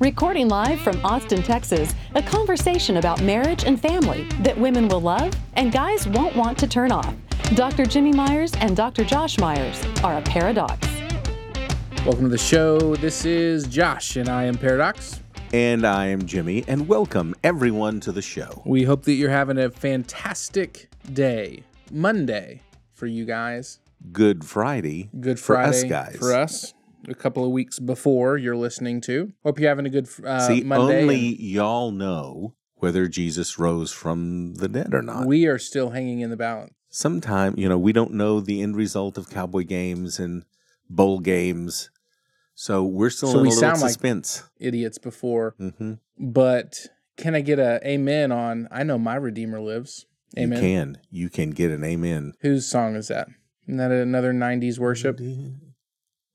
Recording live from Austin, Texas, a conversation about marriage and family that women will love and guys won't want to turn off. Dr. Jimmy Myers and Dr. Josh Myers are a paradox. Welcome to the show. This is Josh, and I am Paradox. And I am Jimmy, and welcome everyone to the show. We hope that you're having a fantastic day, Monday, for you guys. Good Friday. Good for us guys. For us, a couple of weeks before you're listening to. Hope you're having a good uh, See, Monday. only and y'all know whether Jesus rose from the dead or not. we are still hanging in the balance. Sometime, you know, we don't know the end result of cowboy games and bowl games. So we're still So in we a little sound like- suspense. Idiots before, hmm but can I get a amen on? I know my Redeemer lives. Amen. You can. You can get an amen. Whose song is that? Isn't that another '90s worship?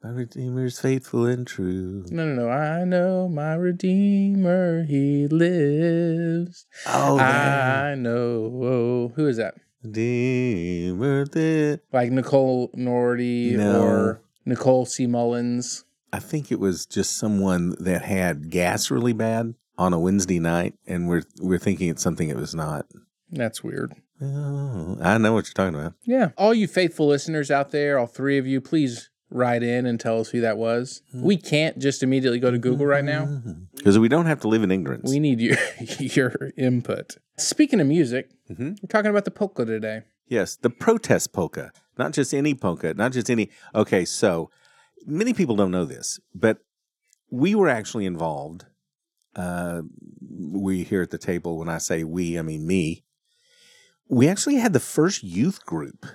My Redeemer is faithful and true. No, no, no. I know my Redeemer, he lives. Oh, that I know. Who is that? Redeemer that Like Nicole Nordy No. or Nicole C. Mullins? I think it was just someone that had gas really bad on a Wednesday night, and we're we're thinking it's something it was not. That's weird. Oh, I know what you're talking about. Yeah. All you faithful listeners out there, all three of you, please write in and tell us who that was. We can't just immediately go to Google right now. Because we don't have to live in ignorance. We need your your input. Speaking of music, Mhm. we're talking about the polka today. yes, the protest polka, not just any polka, not just any. Okay, so many people don't know this, but we were actually involved. Uh, we here at the table, when I say we, I mean me. We actually had the first youth group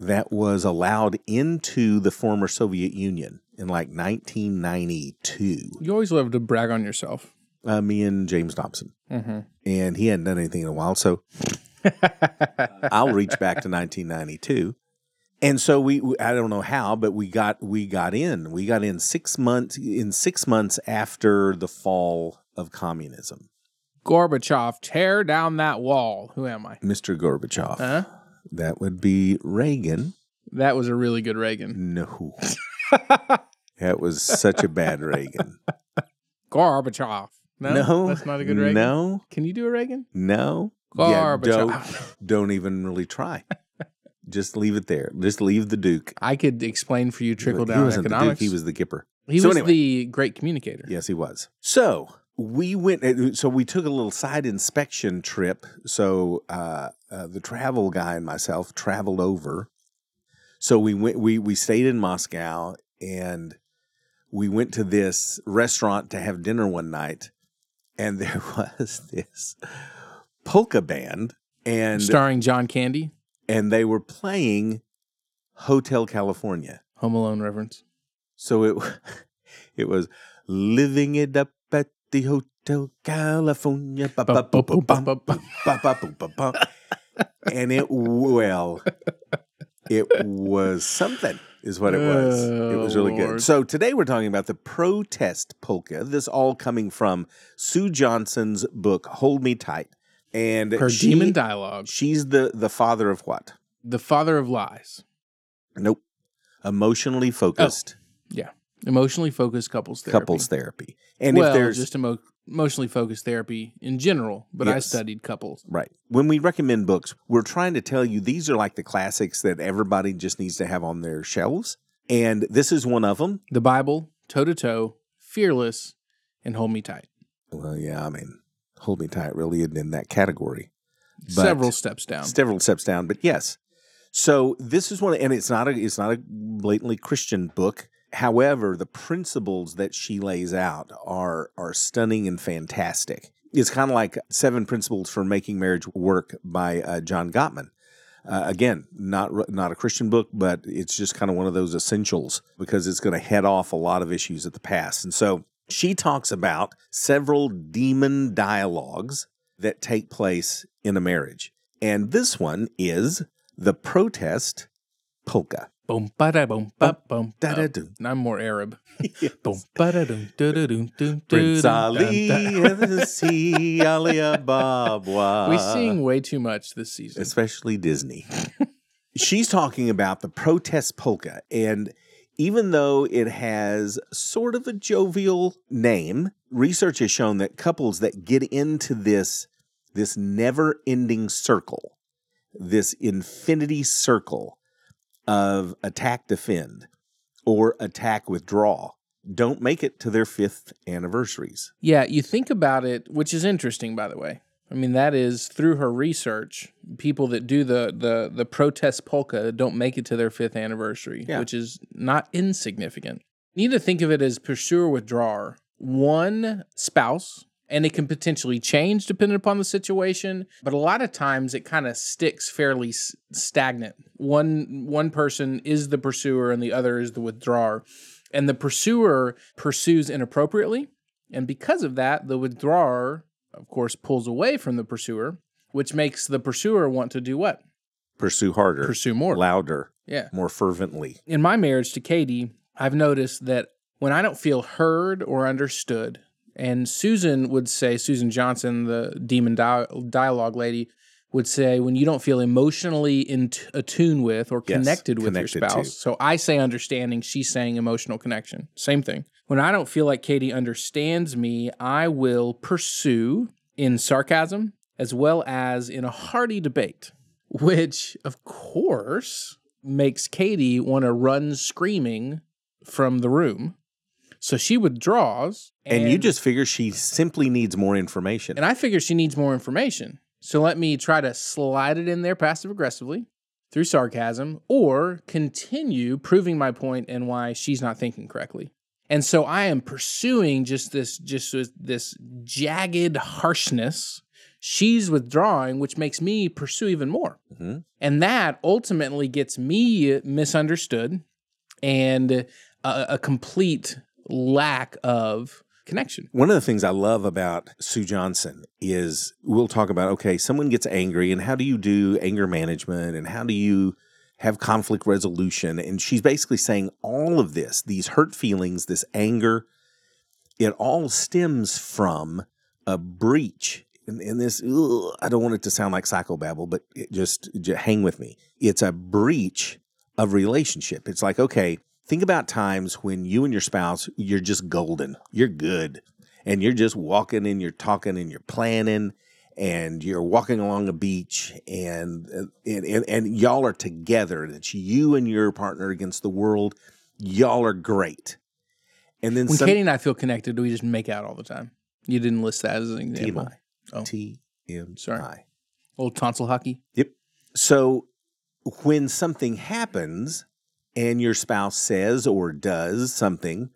that was allowed into the former Soviet Union in like 1992. You always love to brag on yourself. Uh, me and James Dobson. Mm-hmm. and he hadn't done anything in a while. So I'll reach back to 1992. And so we, we- I don't know how, but we got we got in. We got in six months in six months after the fall of communism. Gorbachev, tear down that wall. Who am I? Mr. Gorbachev. Huh? That would be Reagan. That was a really good Reagan. No. that was such a bad Reagan. Gorbachev. No, No. that's not a good Reagan. No. Can you do a Reagan? No. Gorbachev. don't, don't even really try. Just leave it there. Just leave the Duke. I could explain for you trickle he down wasn't economics. The Duke, he was the Gipper. He So was anyway. the great communicator. Yes, he was. So we went. uh, So we took a little side inspection trip. So uh, uh, the travel guy and myself traveled over. So we went. We we stayed in Moscow and we went to this restaurant to have dinner one night, and there was this polka band, and Starring John Candy, and they were playing Hotel California. Home Alone reference. So it it was living it up the Hotel California. And it well, it was something, is what it was. It was really Oh, good. So today we're talking about the protest polka. This all coming from Sue Johnson's book "Hold Me Tight," and Her she- demon dialogue. She's the the father of what? The father of lies. Nope. Emotionally oh, focused Yeah. Emotionally focused couples therapy. couples therapy. And well, if there's just emo- emotionally focused therapy in general, but I studied couples. Right. When we recommend books, we're trying to tell you these are like the classics that everybody just needs to have on their shelves. And this is one of them. The Bible, toe to toe, fearless, and hold me tight. Well, yeah, I mean, Hold Me Tight really isn't in that category. But- Several steps down. Several steps down, but yes. So this is one, and it's not a it's not a blatantly Christian book. However, the principles that she lays out are are stunning and fantastic. It's kind of like Seven Principles for Making Marriage Work by uh, John Gottman. Uh, again, not not a Christian book, but it's just kind of one of those essentials because it's going to head off a lot of issues at the past. And so She talks about several demon dialogues that take place in a marriage. And this one is the protest polka. Boom, ba boom, ba boom, Da da da doo. I'm more Arab. Boom, ba da dum, da da dum, dum, Prince Ali dum, dum. and the sea, Ali Ababwa. We sing way too much this season. especially Disney. She's talking about the protest polka. And even though it has sort of a jovial name, research has shown that couples that get into this, this never ending circle, this infinity circle of attack, defend, or attack, withdraw, don't make it to their fifth anniversaries. Yeah, you think about it, which is interesting, by the way. I mean, that is through her research. People that do the the the protest polka don't make it to their fifth anniversary, Yeah. which is not insignificant. You need to think of it as pursuer withdrawer. One spouse, and it can potentially change depending upon the situation. But a lot of times, it kind of sticks fairly s- stagnant. One one person is the pursuer, and the other is the withdrawer. And the pursuer pursues inappropriately. And because of that, the withdrawer, of course, pulls away from the pursuer, which makes the pursuer want to do what? Pursue harder, Pursue more. louder, Yeah. more fervently. In my marriage to Katie, I've noticed that when I don't feel heard or understood, and Susan would say, Susan Johnson, the demon dia- dialogue lady, would say, when you don't feel emotionally in t- attune with or Yes, connected with connected your to. spouse. So I say understanding, she's saying emotional connection. Same thing. When I don't feel like Katie understands me, I will pursue in sarcasm as well as in a hearty debate, which of course makes Katie want to run screaming from the room. So she withdraws. And, you just figure she simply needs more information. and I figure she needs more information. So let me try to slide it in there passive aggressively through sarcasm or continue proving my point and why she's not thinking correctly. And so I am pursuing just this just this- jagged harshness. She's withdrawing, which makes me pursue even more. Mhm. And that ultimately gets me misunderstood and a, a complete lack of connection. One of the things I love about Sue Johnson is we'll talk about okay, someone gets angry, and how do you do anger management, and how do you have conflict resolution? And she's basically saying all of this, these hurt feelings, this anger, it all stems from a breach. And, and this, ugh, I don't want it to sound like psychobabble, but just, just hang with me. It's a breach of relationship. It's like, okay, think about times when you and your spouse, you're just golden, you're good, and you're just walking and you're talking and you're planning and you're walking along a beach and and, and, and y'all are together. It's you and your partner against the world. Y'all are great. And then When some Katie and I feel connected, we just make out all the time. You didn't list that as an example. TMI. Oh. T M Sorry. Old tonsil hockey. Yep. So when something happens and your spouse says or does something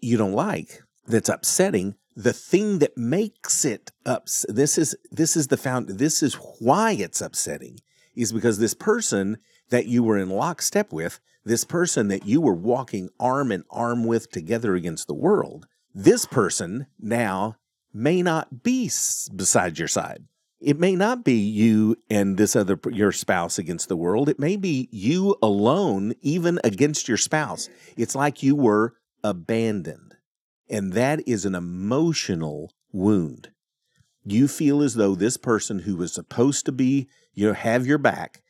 you don't like that's upsetting, the thing that makes it ups this is this is the found this is why it's upsetting is because this person that you were in lockstep with, this person that you were walking arm in arm with together against the world, this person now may not be beside your side. It may not be you and this other your spouse against the world. It may be you alone even against your spouse. It's like you were abandoned. And that is an emotional wound. You feel as though this person who was supposed to be, you know, have your back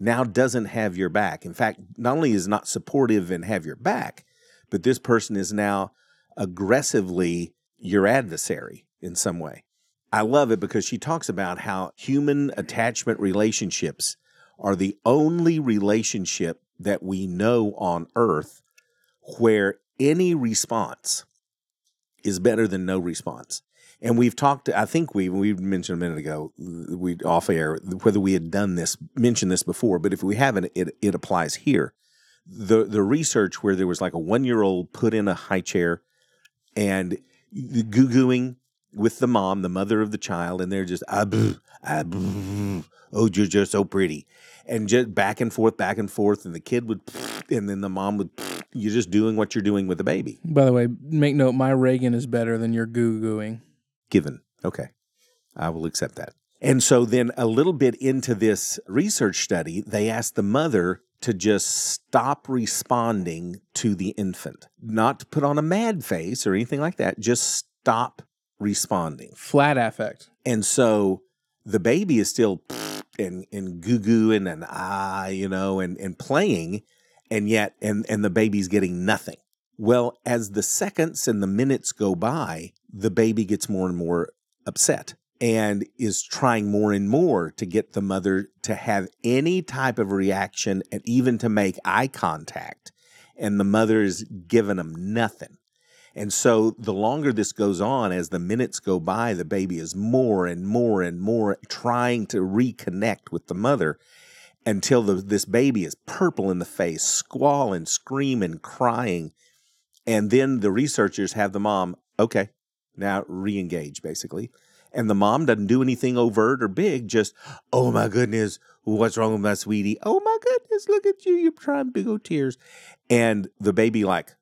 now doesn't have your back. In fact, not only is not supportive and have your back, but this person is now aggressively your adversary in some way. I love it because she talks about how human attachment relationships are the only relationship that we know on earth where any response is better than no response. And we've talked, I think we, we mentioned a minute ago, we off air, whether we had done this, mentioned this before, but if we haven't, it, it applies here. The, the research where there was like a one year old put in a high chair and the goo gooing with the mom, the mother of the child, and they're just, ah, boo, ah, boo, oh, you're just so pretty. And just back and forth, back and forth. And the kid would, and then the mom would, you're just doing what you're doing with the baby. By the way, make note my Reagan is better than your goo gooing. Given. Okay. I will accept that. And so then a little bit into this research study, they asked the mother to just stop responding to the infant, not to put on a mad face or anything like that, just stop responding. Flat affect. And so the baby is still and and goo goo and an ah, you know, and and playing, and yet and and the baby's getting nothing. Well, as the seconds and the minutes go by, the baby gets more and more upset and is trying more and more to get the mother to have any type of reaction and even to make eye contact. And the mother is giving them nothing. And so the longer this goes on, as the minutes go by, the baby is more and more and more trying to reconnect with the mother until the, this baby is purple in the face, squalling, screaming, crying. And then the researchers have the mom, okay, now re engage basically. And the mom doesn't do anything overt or big, just, oh my goodness, what's wrong with my sweetie? Oh my goodness, look at you, you're crying big old tears. And the baby like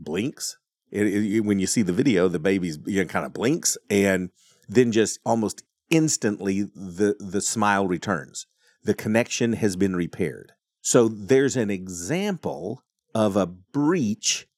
blinks it, it, when you see the video, the baby's you know, kind of blinks, and then just almost instantly the the smile returns. The connection has been repaired. So there's an example of a breach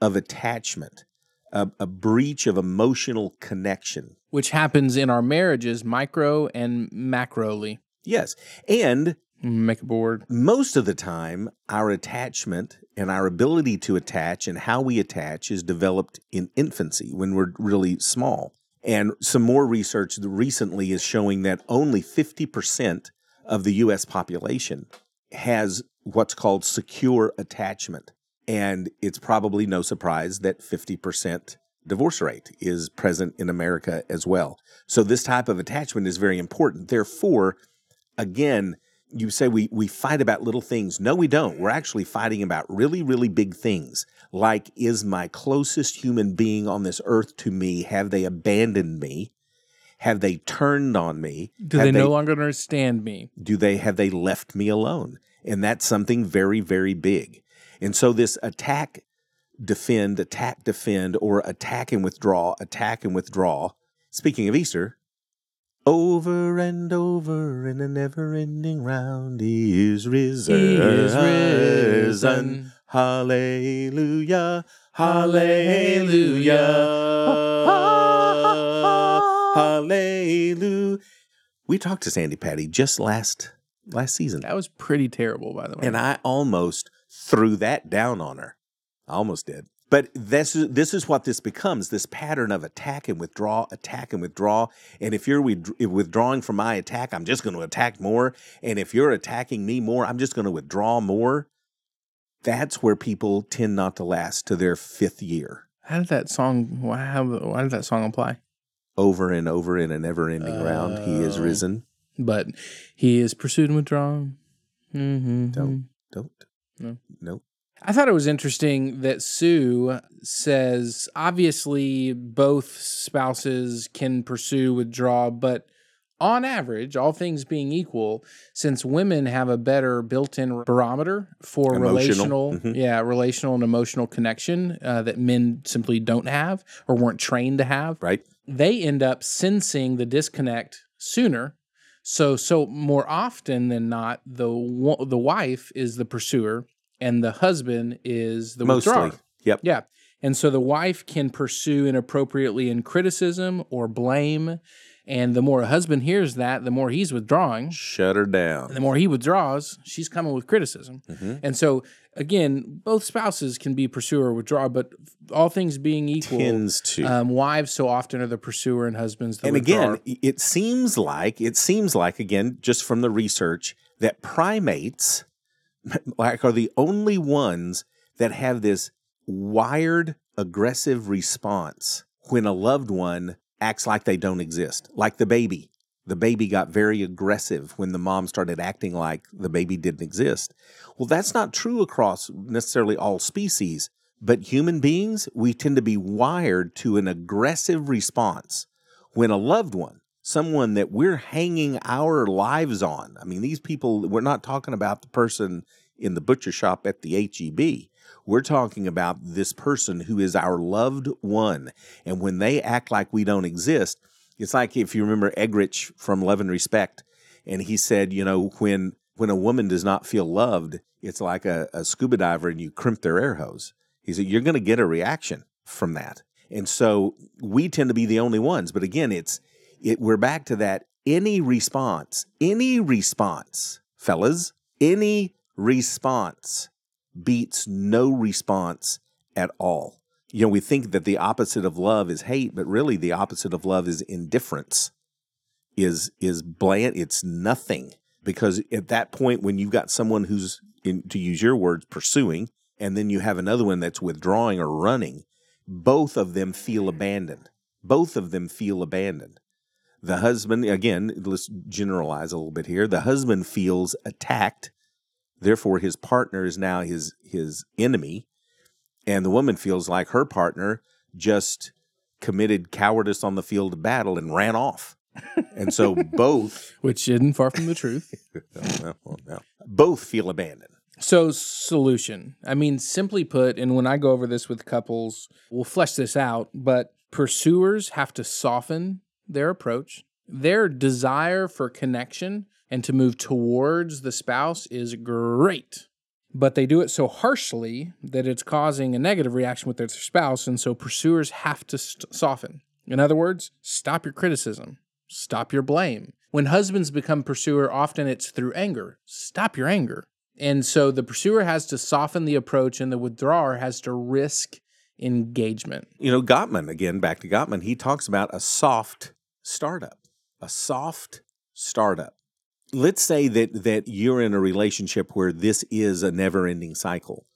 of attachment, a, a breach of emotional connection, which happens in our marriages, micro and macroly. Yes, and Make a board. Most of the time, our attachment and our ability to attach and how we attach is developed in infancy when we're really small. And some more research recently is showing that only 50% of the US population has what's called secure attachment. And it's probably no surprise that 50% divorce rate is present in America as well. So this type of attachment is very important. Therefore, again, you say we we fight about little things. No, we don't. We're actually fighting about really, really big things. Like, is my closest human being on this earth to me? Have they abandoned me? Have they turned on me? Do have they, no longer understand me? Do they have they left me alone? And that's something very, very big. And so this attack, defend, attack, defend, or attack and withdraw, attack and withdraw. Speaking of Easter, over and over in a never ending round, he is risen. He is risen. Hallelujah. Hallelujah. Hallelujah. We talked to Sandi Patty just last last season. That was pretty terrible, by the way. And I almost threw that down on her. I almost did. But this is, this is what this becomes this pattern of attack and withdraw, attack and withdraw. And if you're withdrawing from my attack, I'm just going to attack more. And if you're attacking me more, I'm just going to withdraw more. That's where people tend not to last to their fifth year. How did that song? Why, why did that song apply? Over and over in a never-ending uh, round, he is oh. risen. But he is pursued and withdrawn. Mm-hmm. Don't, don't, no, nope. I thought it was interesting that Sue says obviously both spouses can pursue withdraw, but on average, all things being equal, since women have a better built-in barometer for emotional. relational, mm-hmm. yeah, relational and emotional connection uh, that men simply don't have or weren't trained to have, right? They end up sensing the disconnect sooner. So, so more often than not, the the wife is the pursuer and the husband is the Mostly. withdrawer. Yep. Yeah. And so the wife can pursue inappropriately in criticism or blame. And the more a husband hears that, the more he's withdrawing. Shut her down. And the more he withdraws, she's coming with criticism. Mm-hmm. And so, again, both spouses can be pursuer or withdraw, but all things being equal, tends to. Um, wives so often are the pursuer and husbands the And withdrawer. again, it seems like it seems like again, just from the research, that primates like are the only ones that have this wired aggressive response when a loved one acts like they don't exist, like the baby. The baby got very aggressive when the mom started acting like the baby didn't exist. Well, that's not true across necessarily all species, but human beings, we tend to be wired to an aggressive response when a loved one someone that we're hanging our lives on. I mean, these people, we're not talking about the person in the butcher shop at the HEB. We're talking about this person who is our loved one. And when they act like we don't exist, it's like if you remember Egrich from Love and Respect, and he said, you know, when when a woman does not feel loved, it's like a, a scuba diver and you crimp their air hose. He said, you're going to get a reaction from that. And so we tend to be the only ones. But again, it's it, we're back to that any response, any response, fellas, any response beats no response at all. You know, we think that the opposite of love is hate, but really the opposite of love is indifference. Is is bland, it's nothing. Because at that point when you've got someone who's in, to use your words pursuing and then you have another one that's withdrawing or running, both of them feel abandoned. Both of them feel abandoned. The husband, again, let's generalize a little bit here. The husband feels attacked, therefore his partner is now his his enemy, and the woman feels like her partner just committed cowardice on the field of battle and ran off. And so both, which isn't far from the truth. no, no, no, both feel abandoned. So, solution. I mean, simply put, and when I go over this with couples, we'll flesh this out, but pursuers have to soften their approach. Their desire for connection and to move towards the spouse is great, but they do it so harshly that it's causing a negative reaction with their spouse. And so pursuers have to st- soften. In other words, stop your criticism, stop your blame. When husbands become pursuer, often it's through anger. Stop your anger. And so the pursuer has to soften the approach, and the withdrawer has to risk engagement. You know, Gottman, again, back to Gottman, he talks about a soft startup, a soft startup. Let's say that that you're in a relationship where this is a never-ending cycle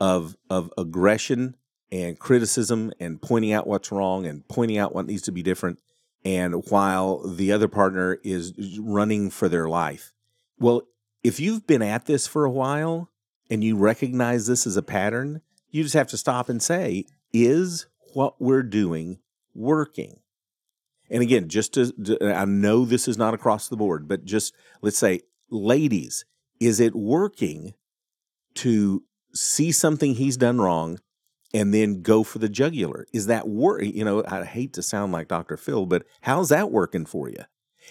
of of aggression and criticism and pointing out what's wrong and pointing out what needs to be different and while the other partner is running for their life. Well, if you've been at this for a while and you recognize this as a pattern, you just have to stop and say, is what we're doing working? And again, just to, I know this is not across the board, but just let's say, ladies, is it working to see something he's done wrong and then go for the jugular? Is that work? You know, I hate to sound like Dr. Phil, but how's that working for you?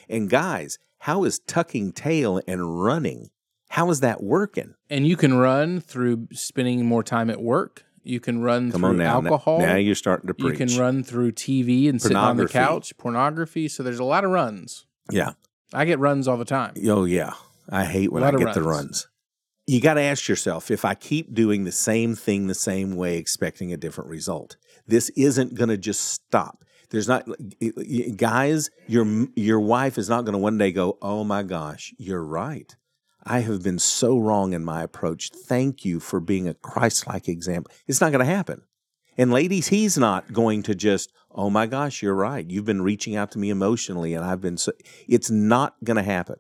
And guys, how is tucking tail and running? How is that working? And you can run through spending more time at work. You can run Come through on now. alcohol. Now you're starting to preach. you can run through TV and sitting on the couch, pornography. So there's a lot of runs. Yeah. I get runs all the time. Oh yeah. I hate when I get of the runs. runs. You got to ask yourself if I keep doing the same thing the same way, expecting a different result, this isn't going to just stop. There's not, guys, your your wife is not going to one day go, "Oh my gosh, you're right. I have been so wrong in my approach. Thank you for being a Christ-like example." It's not going to happen. And ladies, he's not going to just, "Oh my gosh, you're right. You've been reaching out to me emotionally, and I've been." So, it's not going to happen.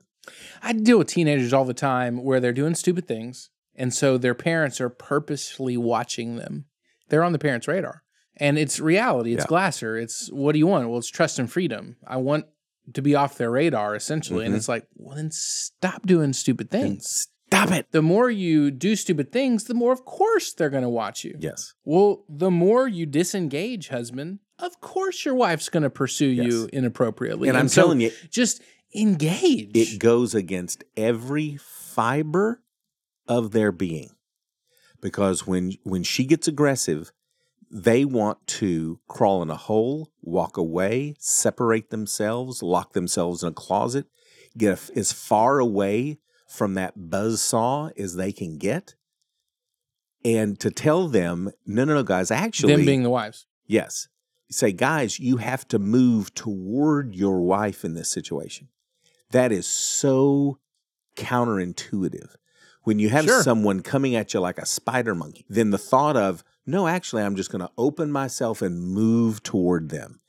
I deal with teenagers all the time where they're doing stupid things. And so their parents are purposefully watching them. They're on the parents' radar. And it's reality. It's Yeah. Glasser. It's what do you want? Well, it's trust and freedom. I want to be off their radar, essentially. And Mhm. it's like, well, then stop doing stupid things. Stop it. The more you do stupid things, the more, of course, they're going to watch you. Yes. Well, the more you disengage, husband, of course your wife's going to pursue you Yes. inappropriately. And I'm so telling you, just engage. it goes against every fiber of their being because when when she gets aggressive they want to crawl in a hole walk away separate themselves lock themselves in a closet get as far away from that buzz saw as they can get and to tell them no no no guys actually them being the wives. Yes. Say, guys, you have to move toward your wife in this situation. That is so counterintuitive. When you have Sure. someone coming at you like a spider monkey, then the thought of, no, actually, I'm just going to open myself and move toward them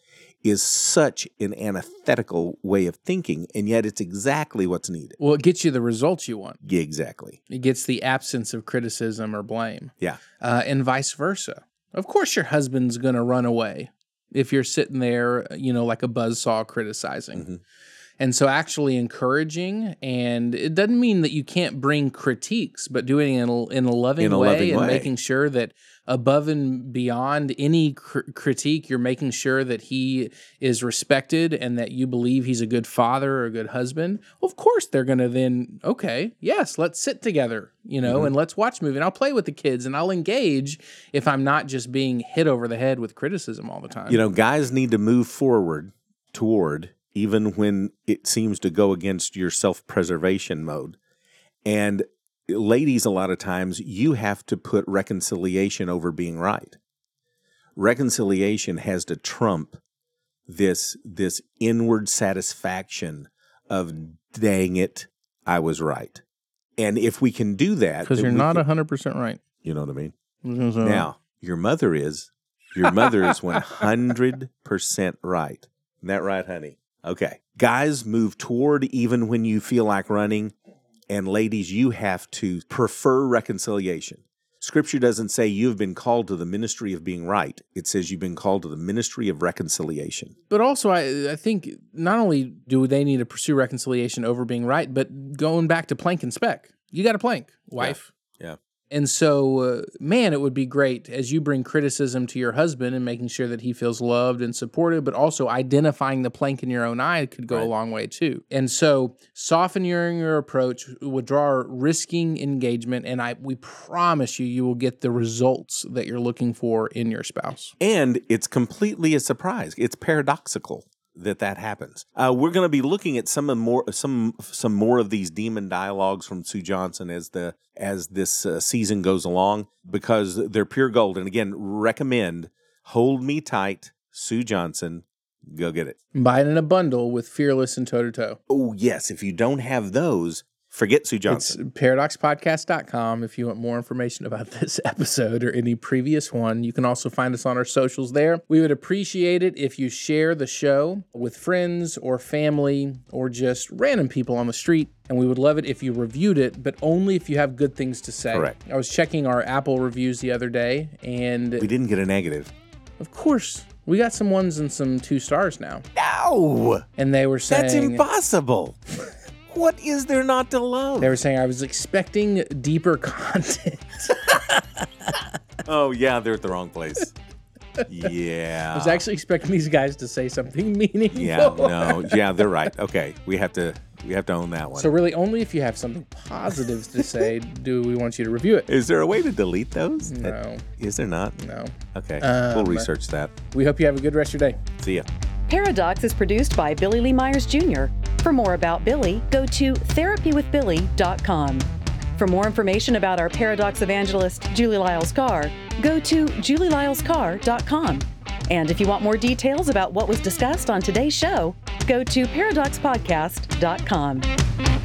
is such an antithetical way of thinking. And yet it's exactly what's needed. Well, it gets you the results you want. Yeah, exactly. It gets the absence of criticism or blame, Yeah. uh, and vice versa. Of course, your husband's going to run away if you're sitting there, you know, like a buzzsaw criticizing. Mhm. And so, actually encouraging, and it doesn't mean that you can't bring critiques, but doing it in a, in a loving In a way loving and way. making sure that above and beyond any cr- critique, you're making sure that he is respected and that you believe he's a good father or a good husband. Well, of course, they're going to then, okay, yes, let's sit together, you know, Mm-hmm. and let's watch a movie. And I'll play with the kids and I'll engage if I'm not just being hit over the head with criticism all the time. You know, guys need to move forward toward even when it seems to go against your self preservation mode. And ladies, a lot of times, you have to put reconciliation over being right. Reconciliation has to trump this this inward satisfaction of dang it, I was right. And if we can do that, because you're not can- 100% right. you know what I mean? So- uh, Now, your mother is. Your mother is 100% right. Isn't that right, honey? Okay. Guys, move toward even when you feel like running. And ladies, you have to prefer reconciliation. Scripture doesn't say you've been called to the ministry of being right, it says you've been called to the ministry of reconciliation. But also, I, I think not only do they need to pursue reconciliation over being right, but going back to plank and spec, you got to plank, wife. And so, uh, man, it would be great as you bring criticism to your husband and making sure that he feels loved and supported, but also identifying the plank in your own eye could go a long way too. And so, soften your, your approach, withdraw risking engagement, and I we promise you, you will get the results that you're looking for in your spouse. And it's completely a surprise. It's paradoxical that that happens. Uh, we're going to be looking at some of more some some more of these demon dialogues from Sue Johnson as the as this uh, season goes along because they're pure gold. And again, recommend Hold Me Tight, Sue Johnson. Go get it. Buy it in a bundle with Fearless and Toe to Toe. Oh yes, if you don't have those, forget Sue Johnson. It's paradoxpodcast.com if you want more information about this episode or any previous one. You can also find us on our socials there. We would appreciate it if you share the show with friends or family or just random people on the street. And we would love it if you reviewed it, but only if you have good things to say. Correct. I was checking our Apple reviews the other day, and we didn't get a negative. of course, we got some ones and some two stars now. No, And they were saying that's impossible. what is there not to love? they were saying I was expecting deeper content. Oh yeah, they're at the wrong place. Yeah. I was actually expecting these guys to say something meaningful. yeah, no. Yeah, they're right. Okay. We have to we have to own that one. So really, only if you have something positive to say do we want you to review it. is there a way to delete those? No, Is there not? no. Okay. we'll Um, research that. We hope you have a good rest of your day. See ya. Pairadocs is produced by Billy Lee Myers Jr. For more about Billy, go to therapywithbilly.com. For more information about our Pairadocs evangelist, Julie Lyles Carr, go to julielylescarr.com. And if you want more details about what was discussed on today's show, go to paradoxpodcast.com.